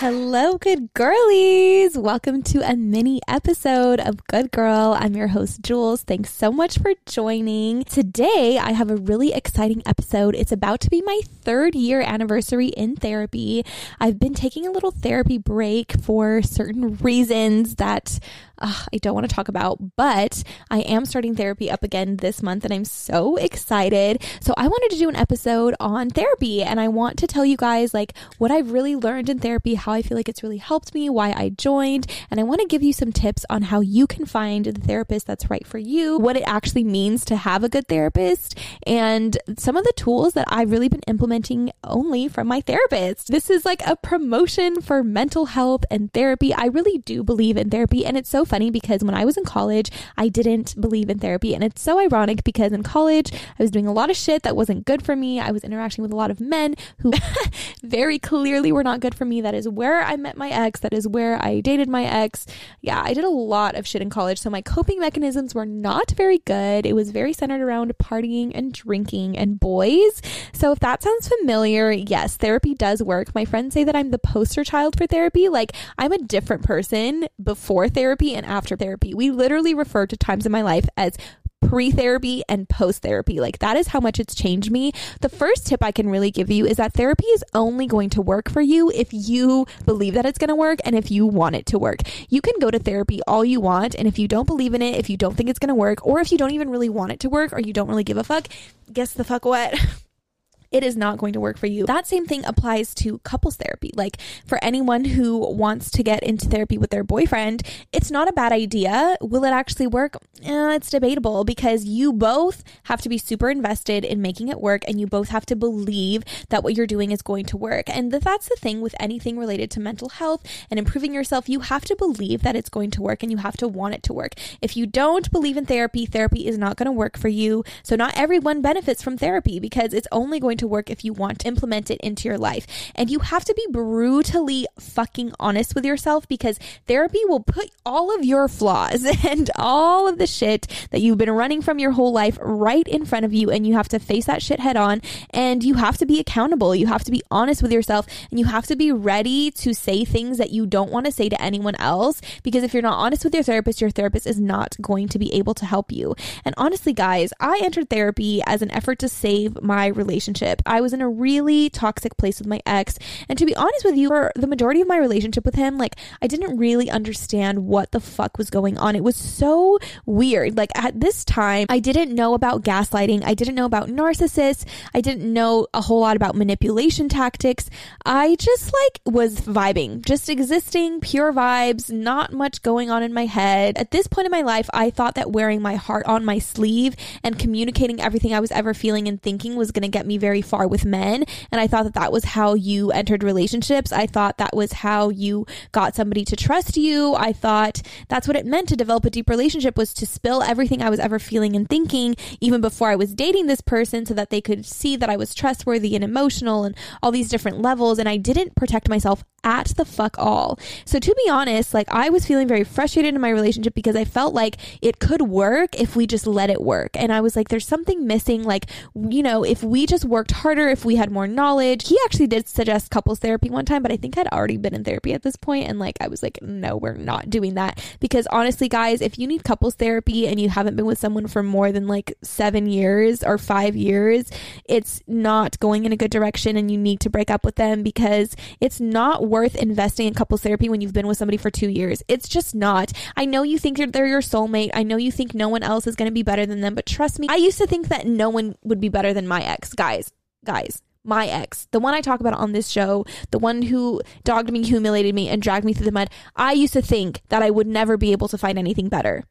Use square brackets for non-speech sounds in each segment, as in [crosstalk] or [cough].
Hello, good girlies. Welcome to a mini episode of Good Girl. I'm your host, Jules. Thanks so much for joining. Today, I have a really exciting episode. It's about to be my third year anniversary in therapy. I've been taking a little therapy break for certain reasons that I don't want to talk about, but I am starting therapy up again this month and I'm so excited. So I wanted to do an episode on therapy and I want to tell you guys like what I've really learned in therapy, how I feel like it's really helped me, why I joined, and I want to give you some tips on how you can find the therapist that's right for you, what it actually means to have a good therapist, and some of the tools that I've really been implementing only from my therapist. This is like a promotion for mental health and therapy. I really do believe in therapy and it's so funny because when I was in college, I didn't believe in therapy. And it's so ironic because in college, I was doing a lot of shit that wasn't good for me. I was interacting with a lot of men who [laughs] very clearly were not good for me. That is where I met my ex. That is where I dated my ex. Yeah, I did a lot of shit in college. So my coping mechanisms were not very good. It was very centered around partying and drinking and boys. So if that sounds familiar, yes, therapy does work. My friends say that I'm the poster child for therapy. Like I'm a different person before therapy and and after therapy. We literally refer to times in my life as pre therapy and post therapy. Like that is how much it's changed me. The first tip I can really give you is that therapy is only going to work for you if you believe that it's going to work and if you want it to work. You can go to therapy all you want. And if you don't believe in it, if you don't think it's going to work, or if you don't even really want it to work or you don't really give a fuck, guess the fuck what? [laughs] it is not going to work for you. That same thing applies to couples therapy. Like for anyone who wants to get into therapy with their boyfriend, it's not a bad idea. Will it actually work? Eh, it's debatable because you both have to be super invested in making it work and you both have to believe that what you're doing is going to work. And that's the thing with anything related to mental health and improving yourself. You have to believe that it's going to work and you have to want it to work. If you don't believe in therapy, therapy is not going to work for you. So not everyone benefits from therapy because it's only going to to work if you want to implement it into your life. And you have to be brutally fucking honest with yourself because therapy will put all of your flaws [laughs] and all of the shit that you've been running from your whole life right in front of you. And you have to face that shit head on and you have to be accountable. You have to be honest with yourself and you have to be ready to say things that you don't want to say to anyone else because if you're not honest with your therapist, your therapist is not going to be able to help you. And honestly, guys, I entered therapy as an effort to save my relationship relationship. I was in a really toxic place with my ex. And to be honest with you, for the majority of my relationship with him, like I didn't really understand what the fuck was going on. It was so weird. Like at this time, I didn't know about gaslighting. I didn't know about narcissists. I didn't know a whole lot about manipulation tactics. I just like was vibing, just existing, pure vibes, not much going on in my head. At this point in my life, I thought that wearing my heart on my sleeve and communicating everything I was ever feeling and thinking was going to get me very far with men. And I thought that that was how you entered relationships. I thought that was how you got somebody to trust you. I thought that's what it meant to develop a deep relationship was to spill everything I was ever feeling and thinking even before I was dating this person so that they could see that I was trustworthy and emotional and all these different levels. And I didn't protect myself at the fuck all. So to be honest, like I was feeling very frustrated in my relationship because I felt like it could work if we just let it work. And I was like, there's something missing. Like, you know, if we just worked harder, if we had more knowledge. He actually did suggest couples therapy one time, but I think I'd already been in therapy at this point, And like, I was like, no, we're not doing that. Because honestly, guys, if you need couples therapy and you haven't been with someone for more than like seven years or five years, it's not going in a good direction and you need to break up with them because it's not worth investing in couples therapy when you've been with somebody for two years. It's just not. I know you think they're your soulmate. I know you think no one else is going to be better than them, but trust me, I used to think that no one would be better than my ex. Guys, guys, my ex, the one I talk about on this show, the one who dogged me, humiliated me, and dragged me through the mud, I used to think that I would never be able to find anything better.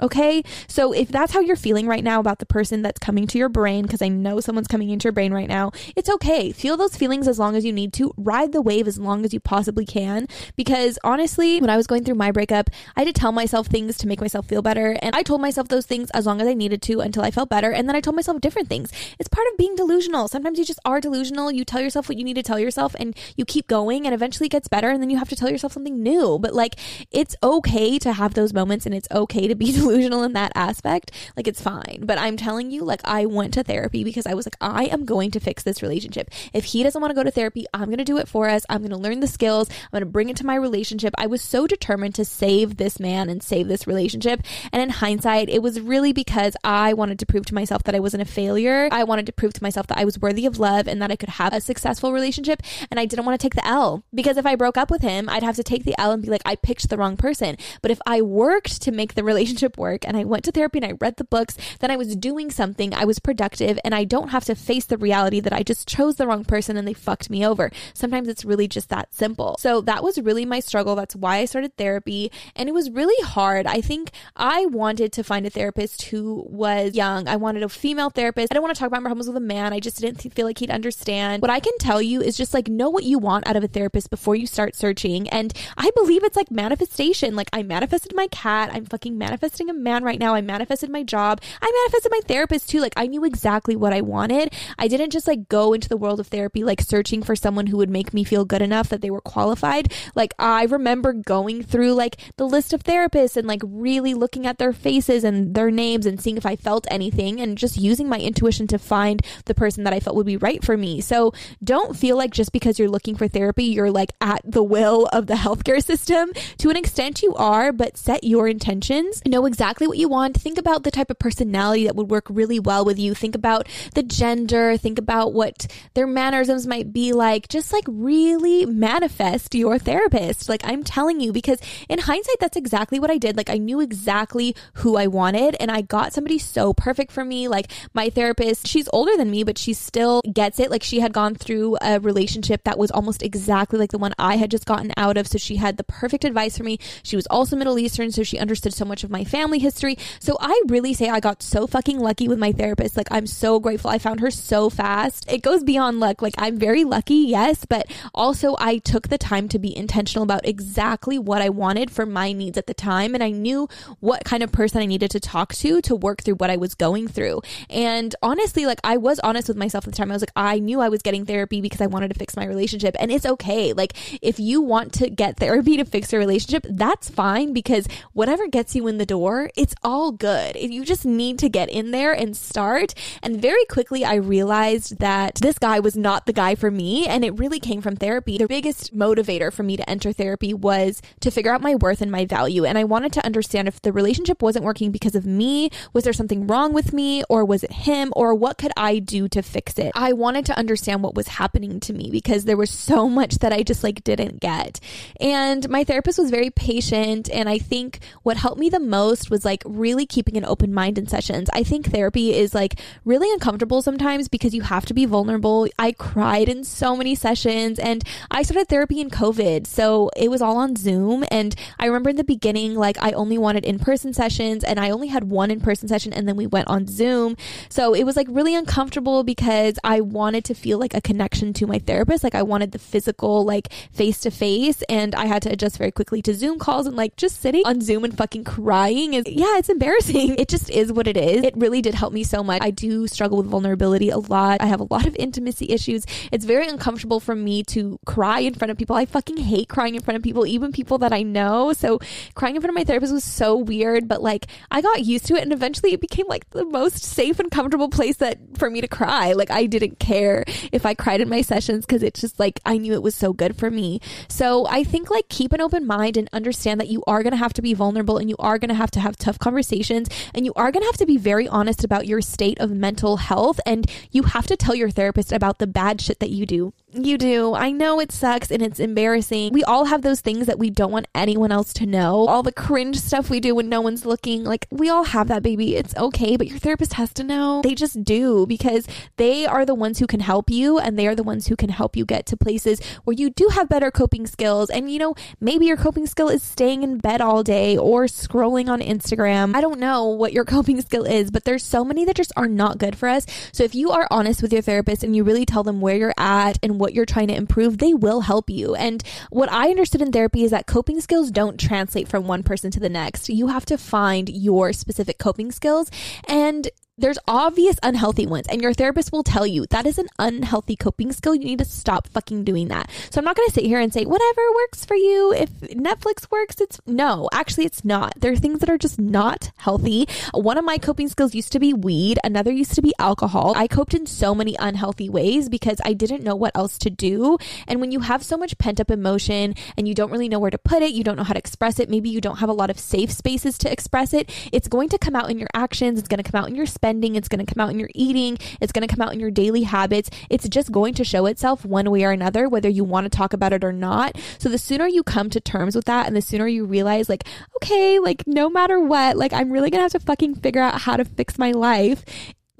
Okay. So if that's how you're feeling right now about the person that's coming to your brain, because I know someone's coming into your brain right now, it's okay. Feel those feelings as long as you need to. Ride the wave as long as you possibly can. Because honestly, when I was going through my breakup, I had to tell myself things to make myself feel better. And I told myself those things as long as I needed to until I felt better. And then I told myself different things. It's part of being delusional. Sometimes you just are delusional. You tell yourself what you need to tell yourself and you keep going and eventually it gets better. And then you have to tell yourself something new. But like, it's okay to have those moments and it's okay to be [laughs] delusional delusional in that aspect, like it's fine. But I'm telling you, like I went to therapy because I was like, I am going to fix this relationship. If he doesn't want to go to therapy, I'm going to do it for us. I'm going to learn the skills. I'm going to bring it to my relationship. I was so determined to save this man and save this relationship. And in hindsight, it was really because I wanted to prove to myself that I wasn't a failure. I wanted to prove to myself that I was worthy of love and that I could have a successful relationship. And I didn't want to take the L because if I broke up with him, I'd have to take the L and be like, I picked the wrong person. But if I worked to make the [laughs] relationship work and I went to therapy and I read the books, then I was doing something, I was productive, and I don't have to face the reality that I just chose the wrong person and they fucked me over. Sometimes it's really just that simple. So that was really my struggle. That's why I started therapy. And it was really hard. I think I wanted to find a therapist who was young. I wanted a female therapist. I don't want to talk about my problems with a man. I just didn't feel like he'd understand. What I can tell you is just like know what you want out of a therapist before you start searching. And I believe it's like manifestation. Like I manifested my cat. I'm fucking manifesting a man right now. I manifested my job. I manifested my therapist too. Like I knew exactly what I wanted. I didn't just like go into the world of therapy like searching for someone who would make me feel good enough that they were qualified. Like I remember going through like the list of therapists and like really looking at their faces and their names and seeing if I felt anything and just using my intuition to find the person that I felt would be right for me. So don't feel like just because you're looking for therapy, you're like at the will of the healthcare system. To an extent, you are, but set your intentions. Know exactly what you want. Think about the type of personality that would work really well with you. Think about the gender. Think about what their mannerisms might be like. Just like really manifest your therapist. Like I'm telling you, because in hindsight, that's exactly what I did. Like I knew exactly who I wanted and I got somebody so perfect for me. Like my therapist, she's older than me, but she still gets it. Like she had gone through a relationship that was almost exactly like the one I had just gotten out of. So she had the perfect advice for me. She was also Middle Eastern, so she understood so much of my family history. So I really say I got so fucking lucky with my therapist. Like I'm so grateful. I found her so fast. It goes beyond luck. Like I'm very lucky, yes, but also I took the time to be intentional about exactly what I wanted for my needs at the time. And I knew what kind of person I needed to talk to to work through what I was going through. And honestly, like I was honest with myself at the time. I was like, I knew I was getting therapy because I wanted to fix my relationship. And it's okay. Like if you want to get therapy to fix your relationship, that's fine because whatever gets you in the door, it's all good. You just need to get in there and start. And very quickly, I realized that this guy was not the guy for me. And it really came from therapy. The biggest motivator for me to enter therapy was to figure out my worth and my value. And I wanted to understand if the relationship wasn't working because of me, was there something wrong with me, or was it him, or what could I do to fix it? I wanted to understand what was happening to me because there was so much that I just like didn't get. And my therapist was very patient. And I think what helped me the most was like really keeping an open mind in sessions. I think therapy is like really uncomfortable sometimes because you have to be vulnerable. I cried in so many sessions and I started therapy in COVID. So it was all on Zoom. And I remember in the beginning, like I only wanted in person sessions and I only had one in person session and then we went on Zoom. So it was like really uncomfortable because I wanted to feel like a connection to my therapist. Like I wanted the physical, like face to face. And I had to adjust very quickly to Zoom calls and like just sitting on Zoom and fucking crying is, yeah, it's embarrassing. [laughs] It just is what it is. It really did help me so much. I do struggle with vulnerability a lot. I have a lot of intimacy issues. It's very uncomfortable for me to cry in front of people. I fucking hate crying in front of people, even people that I know. So crying in front of my therapist was so weird, but like I got used to it and eventually it became like the most safe and comfortable place that for me to cry. Like I didn't care if I cried in my sessions because it's just like I knew it was so good for me. So I think like keep an open mind and understand that you are going to have to be vulnerable and you are going to have to have tough conversations and you are going to have to be very honest about your state of mental health and you have to tell your therapist about the bad shit that you do. You do. I know it sucks and it's embarrassing. We all have those things that we don't want anyone else to know. All the cringe stuff we do when no one's looking. Like, we all have that, baby. It's okay, but your therapist has to know. They just do because they are the ones who can help you and they are the ones who can help you get to places where you do have better coping skills. And, you know, maybe your coping skill is staying in bed all day or scrolling on Instagram. I don't know what your [laughs] coping skill is, but there's so many that just are not good for us. So if you are honest with your therapist and you really tell them where you're at and what you're trying to improve, they will help you. And what I understood in therapy is that coping skills don't translate from one person to the next. You have to find your specific coping skills. And there's obvious unhealthy ones, and your therapist will tell you that is an unhealthy coping skill. You need to stop fucking doing that. So I'm not going to sit here and say whatever works for you. If Netflix works, it's no, actually, it's not. There are things that are just not healthy. One of my coping skills used to be weed, another used to be alcohol. I coped in so many unhealthy ways because I didn't know what else to do. And when you have so much pent up emotion and you don't really know where to put it, you don't know how to express it, maybe you don't have a lot of safe spaces to express it, it's going to come out in your actions, it's going to come out in your spending spending, it's going to come out in your eating, it's going to come out in your daily habits. It's just going to show itself one way or another, whether you want to talk about it or not. So the sooner you come to terms with that and the sooner you realize, like, okay, like no matter what, like I'm really going to have to fucking figure out how to fix my life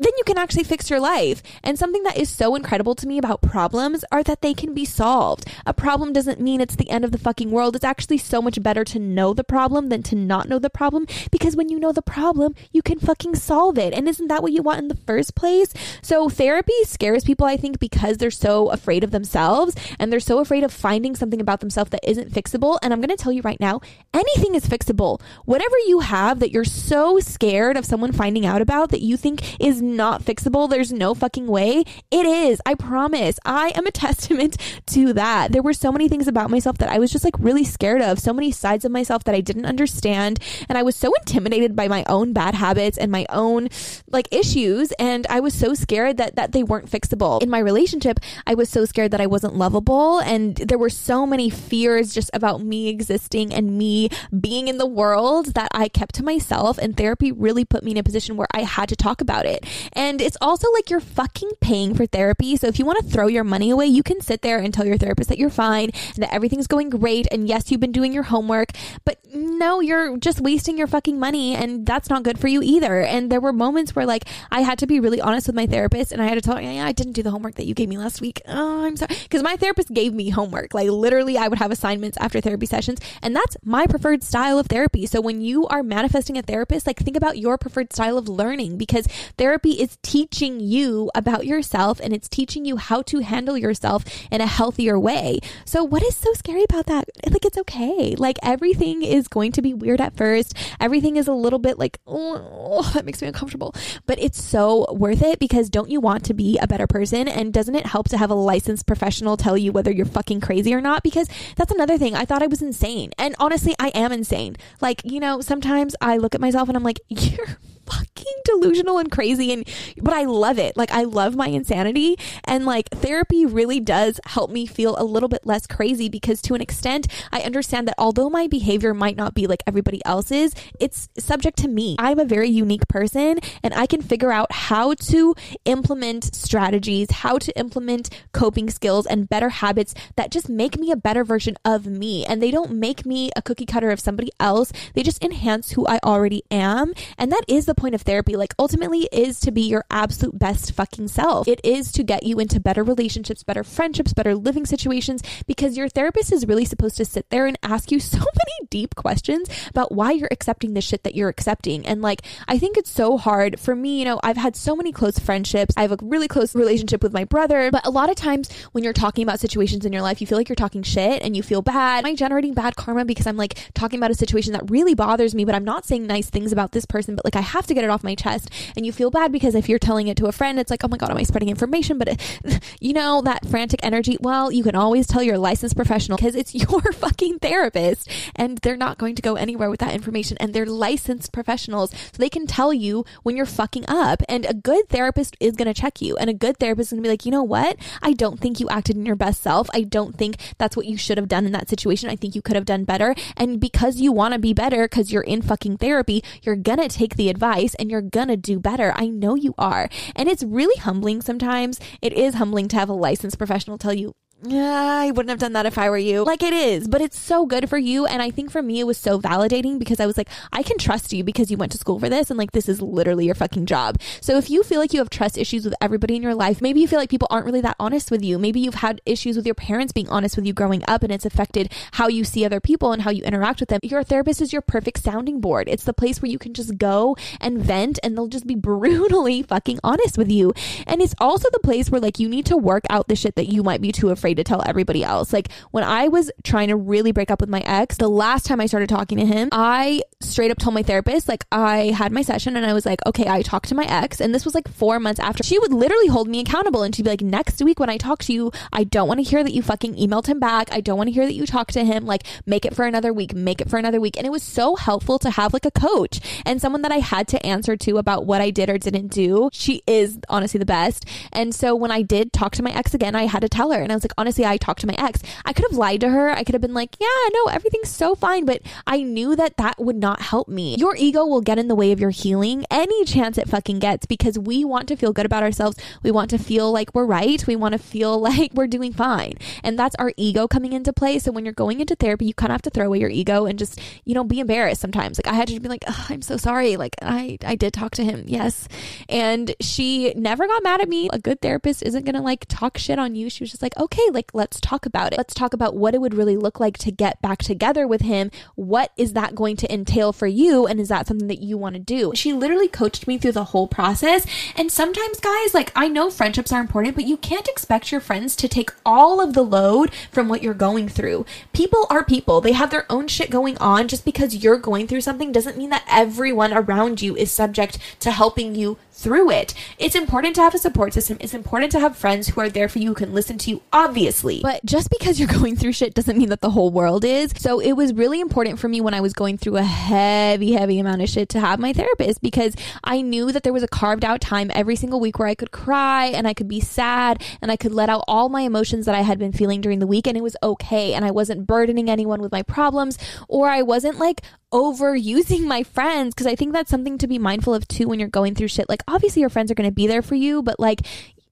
then you can actually fix your life. And something that is so incredible to me about problems are that they can be solved. A problem doesn't mean it's the end of the fucking world. It's actually so much better to know the problem than to not know the problem because when you know the problem, you can fucking solve it. And isn't that what you want in the first place? So therapy scares people, I think, because they're so afraid of themselves and they're so afraid of finding something about themselves that isn't fixable. And I'm going to tell you right now, anything is fixable. Whatever you have that you're so scared of someone finding out about that you think is not fixable. There's no fucking way. It is. I promise. I am a [laughs] testament to that. There were so many things about myself that I was just like really scared of, so many sides of myself that I didn't understand. And I was so intimidated by my own bad habits and my own like issues. And I was so scared that, that they weren't fixable. In my relationship, I was so scared that I wasn't lovable. And there were so many fears just about me existing and me being in the world that I kept to myself. And therapy really put me in a position where I had to talk about it. And it's also like you're fucking paying for therapy. So if you want to throw your money away, you can sit there and tell your therapist that you're fine and that everything's going great. And yes, you've been doing your homework, but no, you're just wasting your fucking money and that's not good for you either. And there were moments where like I had to be really honest with my therapist and I had to tell her, yeah, I didn't do the homework that you gave me last week. Oh, I'm sorry. Because my therapist gave me homework. Like literally, I would have assignments after therapy sessions. And that's my preferred style of therapy. So when you are manifesting a therapist, like think about your preferred style of learning because therapy is teaching you about yourself and it's teaching you how to handle yourself in a healthier way. So, what is so scary about that? Like, it's okay. Like, everything is going to be weird at first. Everything is a little bit like, oh, that makes me uncomfortable. But it's so worth it because don't you want to be a better person? And doesn't it help to have a licensed professional tell you whether you're fucking crazy or not? Because that's another thing. I thought I was insane. And honestly, I am insane. Like, you know, sometimes I look at myself and I'm like, [laughs] you're fucking delusional and crazy and but I love it. Like I love my insanity and like therapy really does help me feel a little bit less crazy because to an extent I understand that although my behavior might not be like everybody else's, it's subject to me. I'm a very unique person and I can figure out how to implement strategies, how to implement coping skills and better habits that just make me a better version of me and they don't make me a cookie cutter of somebody else. They just enhance who I already am and that is the point of therapy, like ultimately is to be your absolute best fucking self. It is to get you into better relationships, better friendships, better living situations because your therapist is really supposed to sit there and ask you [laughs] so many deep questions about why you're accepting the shit that you're accepting. And like, I think it's so hard for me, you know, I've had so many close friendships. I have a really close relationship with my brother, but a lot of times when you're talking about situations in your life, you feel like you're talking shit and you feel bad. Am I generating bad karma because I'm like talking about a situation that really bothers me, but I'm not saying nice things about this person, but like I have to get it off my chest. And you feel bad because if you're telling it to a friend, it's like, oh my God, am I spreading information? But it, [laughs] you know, that frantic energy. Well, you can always tell your licensed professional because it's [laughs] your fucking therapist and they're not going to go anywhere with that information. And they're licensed professionals. So they can tell you when you're fucking up. And a good therapist is going to check you. And a good therapist is going to be like, you know what? I don't think you acted in your best self. I don't think that's what you should have done in that situation. I think you could have done better. And because you want to be better because you're in fucking therapy, you're going to take the advice place and you're gonna do better. I know you are. And it's really humbling sometimes. It is humbling to have a licensed professional tell you, I wouldn't have done that if I were you. Like it is, but it's so good for you. And I think for me, it was so validating because I was like, I can trust you because you went to school for this. And like, this is literally your fucking job. So if you feel like you have trust issues with everybody in your life, maybe you feel like people aren't really that honest with you. Maybe you've had issues with your parents being honest with you growing up and it's affected how you see other people and how you interact with them. Your therapist is your perfect sounding board. It's the place where you can just go and vent and they'll just be [laughs] brutally fucking honest with you. And it's also the place where like you need to work out the shit that you might be too afraid afraid to tell everybody else. Like when I was trying to really break up with my ex, the last time I started talking to him, I straight up told my therapist, like I had my session and I was like, okay, I talked to my ex. And this was like four months after she would literally hold me accountable and she'd be like, next week when I talk to you, I don't want to hear that you fucking emailed him back. I don't want to hear that you talked to him. Like make it for another week, make it for another week. And it was so helpful to have like a coach and someone that I had to answer to about what I did or didn't do. She is honestly the best. And so when I did talk to my ex again, I had to tell her. And I was like, honestly, I talked to my ex. I could have lied to her. I could have been like, yeah, no, everything's so fine. But I knew that that would not help me. Your ego will get in the way of your healing any chance it fucking gets because we want to feel good about ourselves. We want to feel like we're right. We want to feel [laughs] like we're doing fine. And that's our ego coming into play. So when you're going into therapy, you kind of have to throw away your ego and just, you know, be embarrassed sometimes. Like I had to be like, I'm so sorry. Like I, I did talk to him. Yes. And she never got mad at me. A good therapist isn't going to like talk shit on you. She was just like, okay, like let's talk about it. Let's talk about what it would really look like to get back together with him. What is that going to entail for you? And is that something that you want to do? She literally coached me through the whole process. And sometimes, guys, like I know friendships are important, but you can't expect your friends to take all of the load from what you're going through. People are people, they have their own shit going on. Just because you're going through something doesn't mean that everyone around you is subject to helping you through it. It's important to have a support system. It's important to have friends who are there for you, who can listen to you, obviously. But just because you're [laughs] going through shit doesn't mean that the whole world is. So it was really important for me when I was going through a heavy, heavy amount of shit to have my therapist because I knew that there was a carved out time every single week where I could cry and I could be sad and I could let out all my emotions that I had been feeling during the week and it was okay. And I wasn't burdening anyone with my problems or I wasn't like overusing [laughs] my friends because I think that's something to be mindful of too when you're going through shit. Like, obviously, your friends are going to be there for you, but like,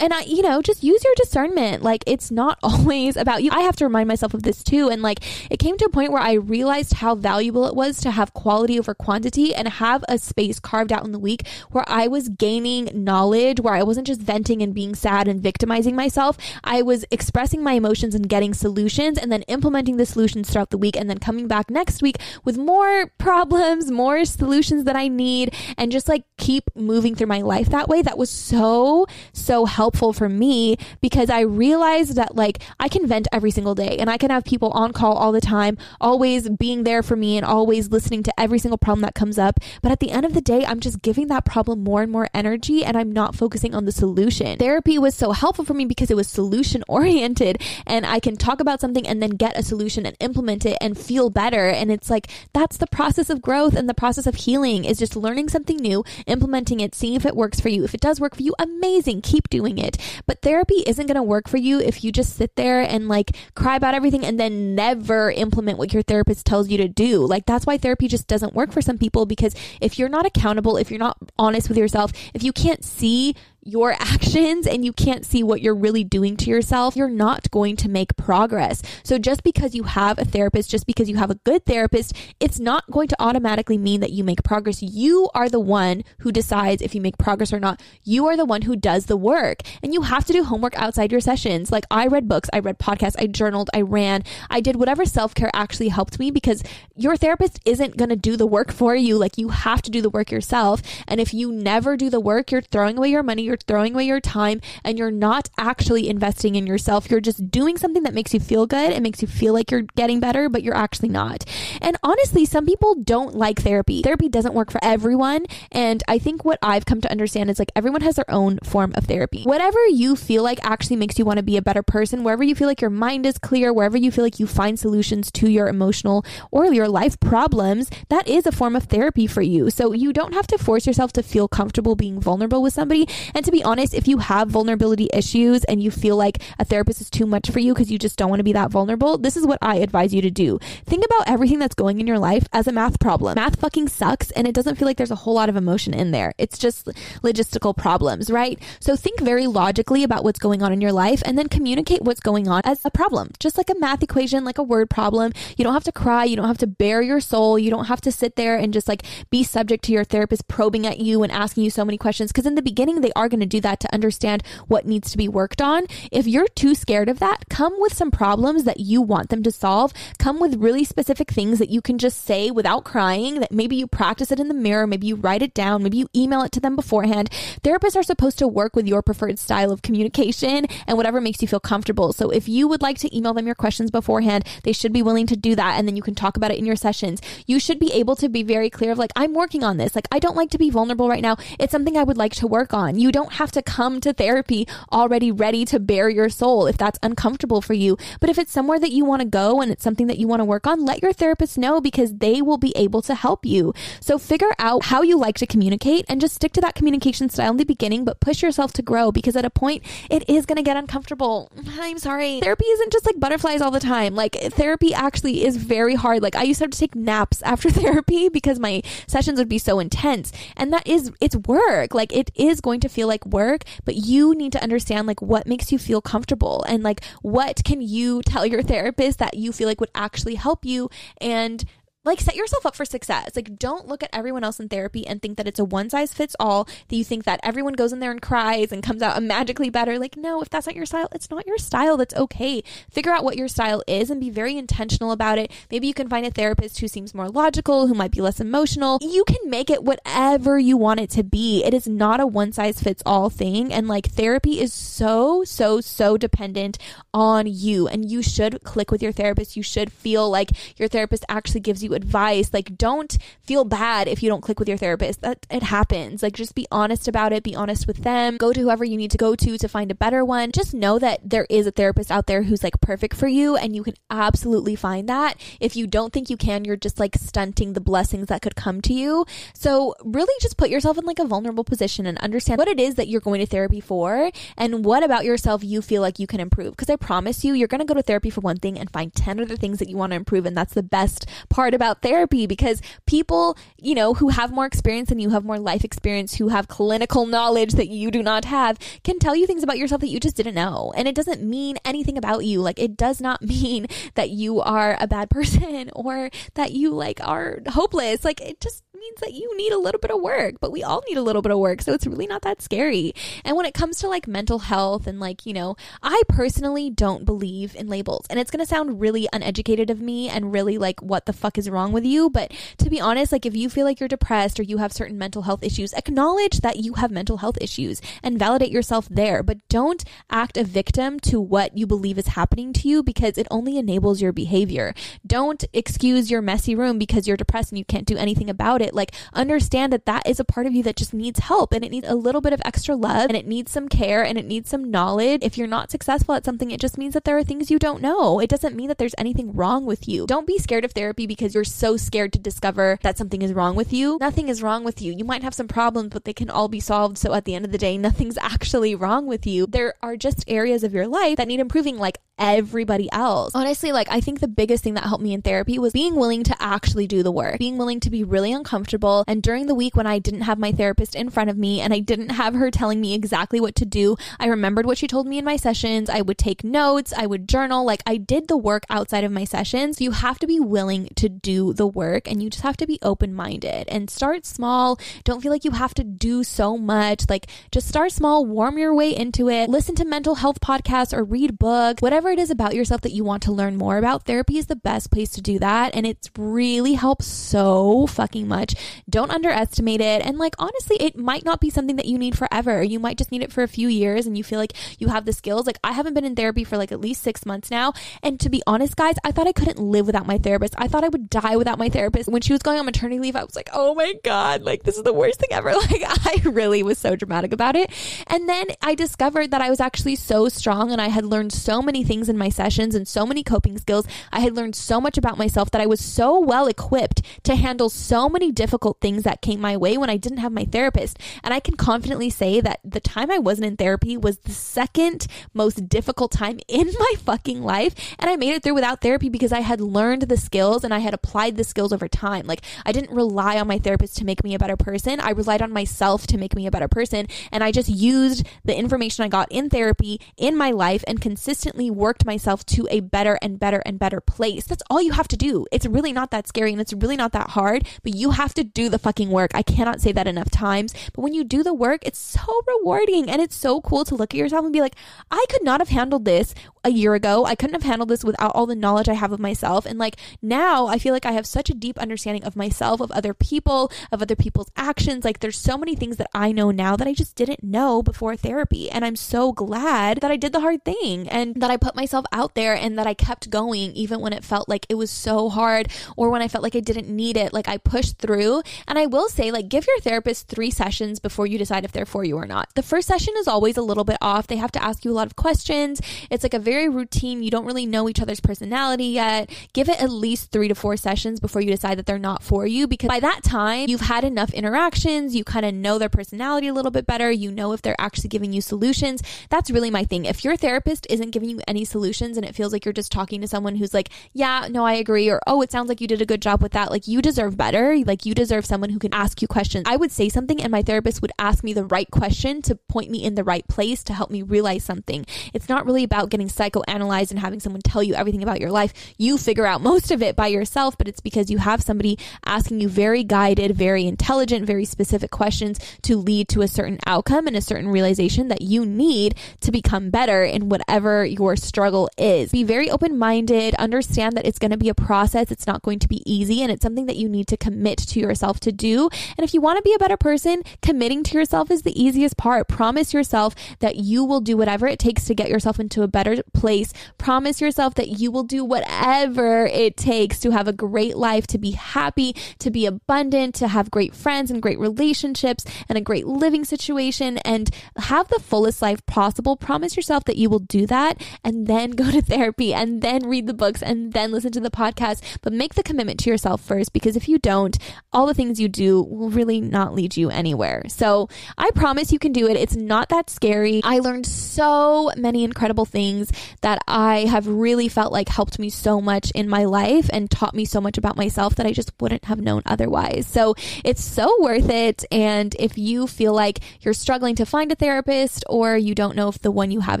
and I, you know, just use your discernment. Like, it's not [laughs] always about you. I have to remind myself of this too. And like, it came to a point where I realized how valuable it was to have quality over quantity and have a space carved out in the week where I was gaining knowledge, where I wasn't just venting and being sad and victimizing myself. I was expressing my emotions and getting solutions and then implementing the solutions throughout the week and then coming back next week with more problems, more solutions that I need, and just like keep moving through my life that way. That was so, so helpful helpful for me because I realized that like I can vent every single day and I can have people on call all the time, always being there for me and always listening to every single problem that comes up. But at the end of the day, I'm just giving that problem more and more energy and I'm not focusing on the solution. Therapy was so helpful for me because it was solution oriented and I can talk about something and then get a solution and implement it and feel better. And it's like that's the process of growth and the process of healing is just learning something new, implementing it, seeing if it works for you. If it does work for you, amazing. Keep doing it it. But therapy isn't going to work for you if you just sit there and like cry about everything and then never implement what your therapist tells you to do. Like that's why therapy just doesn't work for some people because if you're not accountable, if you're not honest with yourself, if you can't see your [laughs] actions and you can't see what you're really doing to yourself, you're not going to make progress. So just because you have a therapist, just because you have a good therapist, it's not going to automatically mean that you make progress. You are the one who decides if you make progress or not. You are the one who does the work and you have to do homework outside your sessions. Like I read books, I read podcasts, I journaled, I ran, I did whatever self care actually helped me because your therapist isn't going to do the work for you. Like you have to do the work yourself. And if you never do the work, you're throwing away your money, you're throwing away your time and you're not actually investing in yourself. You're just doing something that makes you feel good. It makes you feel like you're getting better, but you're actually not. And honestly, some people don't like therapy. Therapy doesn't work for everyone. And I think what I've come to understand is like everyone has their own form of therapy. Whatever you feel like actually makes you want to be a better person, wherever you feel like your mind is clear, wherever you feel like you find solutions to your emotional or your life problems, that is a form of therapy for you. So you don't have to force yourself to feel comfortable being vulnerable with somebody. And and to be honest, if you have vulnerability issues and you feel like a therapist is too much for you because you just don't want to be that vulnerable, this is what I advise you to do. Think about everything that's going in your life as a math problem. Math fucking sucks and it doesn't feel like there's a whole lot of emotion in there. It's just logistical problems, right? So think very logically about what's going on in your life and then communicate what's going on as a problem. Just like a math equation, like a word problem. You don't have to cry. You don't have to bare your soul. You don't have to sit there and just like be subject to your therapist probing at you and asking you so many questions. Because in the beginning, they are going to do that to understand what needs to be worked on. If you're too scared of that, come with some problems that you want them to solve. Come with really specific things that you can just say without crying, that maybe you practice it in the mirror, maybe you write it down, maybe you email it to them beforehand. Therapists are supposed to work with your preferred style of communication and whatever makes you feel comfortable. So if you would like to email them your questions beforehand, they should be willing to do that. And then you can talk about it in your sessions. You should be able to be very clear of like, I'm working on this. Like, I don't like to be vulnerable right now. It's something I would like to work on. You don't have to come to therapy already ready to bare your soul if that's uncomfortable for you. But if it's somewhere that you want to go and it's something that you want to work on, let your therapist know because they will be able to help you. So figure out how you like to communicate and just stick to that communication style in the beginning, but push yourself to grow because at a point it is going to get uncomfortable. [sighs] I'm sorry. Therapy isn't just like butterflies all the time. Like therapy actually is very hard. Like I used to have to take naps [laughs] after therapy because my sessions would be so intense. And that is, it's work. Like it is going to feel like work, but you need to understand like what makes you feel comfortable and like what can you tell your therapist that you feel like would actually help you and like set yourself up for success. Like don't look at everyone else in therapy and think that it's a one size fits all, that you think that everyone goes in there and cries and comes out magically better. Like no, if that's not your style, it's not your style. That's okay. Figure out what your style is and be very intentional about it. Maybe you can find a therapist who seems more logical, who might be less emotional. You can make it whatever you want it to be. It is not a one size fits all thing and like therapy is so so so dependent on you and you should click with your therapist. You should feel like your therapist actually gives you advice. Like, don't feel bad if you don't click with your therapist. That it happens. Like, just be honest about it. Be honest with them. Go to whoever you need to go to to find a better one. Just know that there is a therapist out there who's like perfect for you, and you can absolutely find that. If you don't think you can, you're just like stunting the blessings that could come to you. So, really, just put yourself in like a vulnerable position and understand what it is that you're going to therapy for, and what about yourself you feel like you can improve. Because I promise you, you're going to go to therapy for one thing and find 10 other things that you want to improve, and that's the best part about therapy because people, you know, who have more experience than you have more life experience, who have clinical knowledge that you do not have, can tell you things about yourself that you just didn't know. And it doesn't mean anything about you. Like, it does not [laughs] mean that you are a bad person or that you like are hopeless. Like, it just means that you need a little bit of work, but we all need a little bit of work. So it's really not that scary. And when it comes to like mental health and like, you know, I personally don't believe in labels. And it's going to sound really uneducated of me and really like, what the fuck is wrong with you? But to be honest, like if you feel like you're depressed or you have certain mental health issues, acknowledge that you have mental health issues and validate yourself there. But don't act a victim to what you believe is happening to you because it only enables your behavior. Don't excuse your messy room because you're depressed and you can't do anything about it. Like, understand that that is a part of you that just needs help and it needs a little bit of extra love and it needs some care and it needs some knowledge. If you're not successful at something, it just means that there are things you don't know. It doesn't mean that there's anything wrong with you. Don't be scared of therapy because you're so scared to discover that something is wrong with you. Nothing is wrong with you. You might have some problems, but they can all be solved. So at the end of the day, nothing's [laughs] actually wrong with you. There are just areas of your life that need improving, like everybody else. Honestly, like I think the biggest thing that helped me in therapy was being willing to actually do the work, being willing to be really uncomfortable. And during the week when I didn't have my therapist in front of me and I didn't have her telling me exactly what to do, I remembered what she told me in my sessions. I would take notes, I would journal, like I did the work outside of my sessions. You have to be willing to do the work and you just have to be open minded and start small. Don't feel like you have to do so much. Like just start small, warm your way into it, listen to mental health podcasts or read books, whatever it is about yourself that you want to learn more about, therapy is the best place to do that. And it's really helps so fucking much. Don't underestimate it. And like, honestly, it might not be something that you need forever. You might just need it for a few years and you feel like you have the skills. Like, I haven't been in therapy for like at least six months now. And to be honest, guys, I thought I couldn't live without my therapist. I thought I would die without my therapist. When she was going on maternity leave, I was like, oh my God, like, this is the worst thing ever. [laughs] Like, I really was so dramatic about it. And then I discovered that I was actually so strong and I had learned so many things things in my sessions and so many coping skills. I had learned so much about myself that I was so well equipped to handle so many difficult things that came my way when I didn't have my therapist. And I can confidently say that the time I wasn't in therapy was the second most difficult time [laughs] in my fucking life. And I made it through without therapy because I had learned the skills and I had applied the skills over time. Like I didn't rely on my therapist to make me a better person. I relied on myself to make me a better person. And I just used the information I got in therapy in my life and consistently worked myself to a better and better and better place. That's all you have to do. It's really not that scary and it's really not that hard, but you have to do the fucking work. I cannot say that enough times. But when you do the work, it's so rewarding and it's so cool to look at yourself and be like, I could not have handled this a year ago. I couldn't have handled this without all the knowledge I have of myself. And like now I feel like I have such a deep understanding of myself, of other people, of other people's actions. Like there's so many things that I know now that I just didn't know before therapy. And I'm so glad that I did the hard thing and that I put myself out there and that I kept going even when it felt like it was so hard or when I felt like I didn't need it. Like I pushed through. And I will say, like, give your therapist three sessions before you decide if they're for you or not. The first session is always a little bit off. They have to ask you a lot of questions. It's like a very routine. You don't really know each other's personality yet. Give it at least three to four sessions before you decide that they're not for you because by that time, you've had enough interactions. You kind of know their personality a little bit better. You know if they're actually giving you solutions. That's really my thing. If your therapist isn't giving you any solutions and it feels like you're just talking to someone who's like, yeah, no, I agree, or oh, it sounds like you did a good job with that, like you deserve better. Like you deserve someone who can ask you questions. I would say something and my therapist would ask me the right question to point me in the right place to help me realize something. It's not really about getting psychoanalyzed and having someone tell you everything about your life. You figure out most of it by yourself, but it's because you have somebody asking you very guided, very intelligent, very specific questions to lead to a certain outcome and a certain realization that you need to become better in whatever your struggle is. Be very open minded, understand that it's going to be a process, it's not going to be easy, and it's something that you need to commit to yourself to do. And if you want to be a better person, committing to yourself is the easiest part. Promise yourself that you will do whatever it takes to get yourself into a better place. Promise yourself that you will do whatever it takes to have a great life, to be happy, to be abundant, to have great friends and great relationships and a great living situation and have the fullest life possible. Promise yourself that you will do that and then go to therapy and then read the books and then listen to the podcast. But make the commitment to yourself first because if you don't, all the things you do will really not lead you anywhere. So I promise you can do it. It's not that scary. I learned so many incredible things that I have really felt like helped me so much in my life and taught me so much about myself that I just wouldn't have known otherwise. So it's so worth it. And if you feel like you're struggling to find a therapist or you don't know if the one you have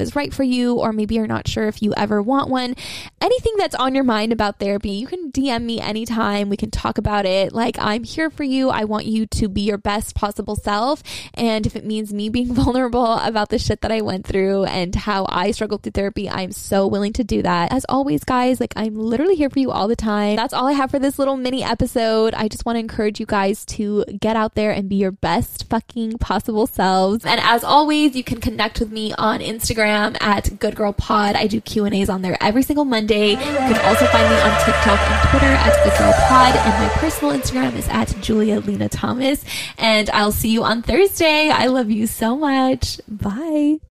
is right for you, or maybe you're not sure if you ever want one, anything that's on your mind about therapy, you can DM me anytime. We can talk about it. Like, I'm here for you. I want you to be your best possible self. And if it means me being [laughs] vulnerable about the shit that I went through and how I struggled through therapy, I'm so willing to do that. As always, guys, like, I'm literally here for you all the time. That's all I have for this little mini episode. I just want to encourage you guys to get out there and be your best fucking possible selves. And as always, you can connect with me on Instagram at Good Girl Pod. I do Q and A's on there every single Monday. You can also find me on TikTok and Twitter at the Girl Pod, and my personal Instagram is at Julia Lena Thomas. And I'll see you on Thursday. I love you so much. Bye.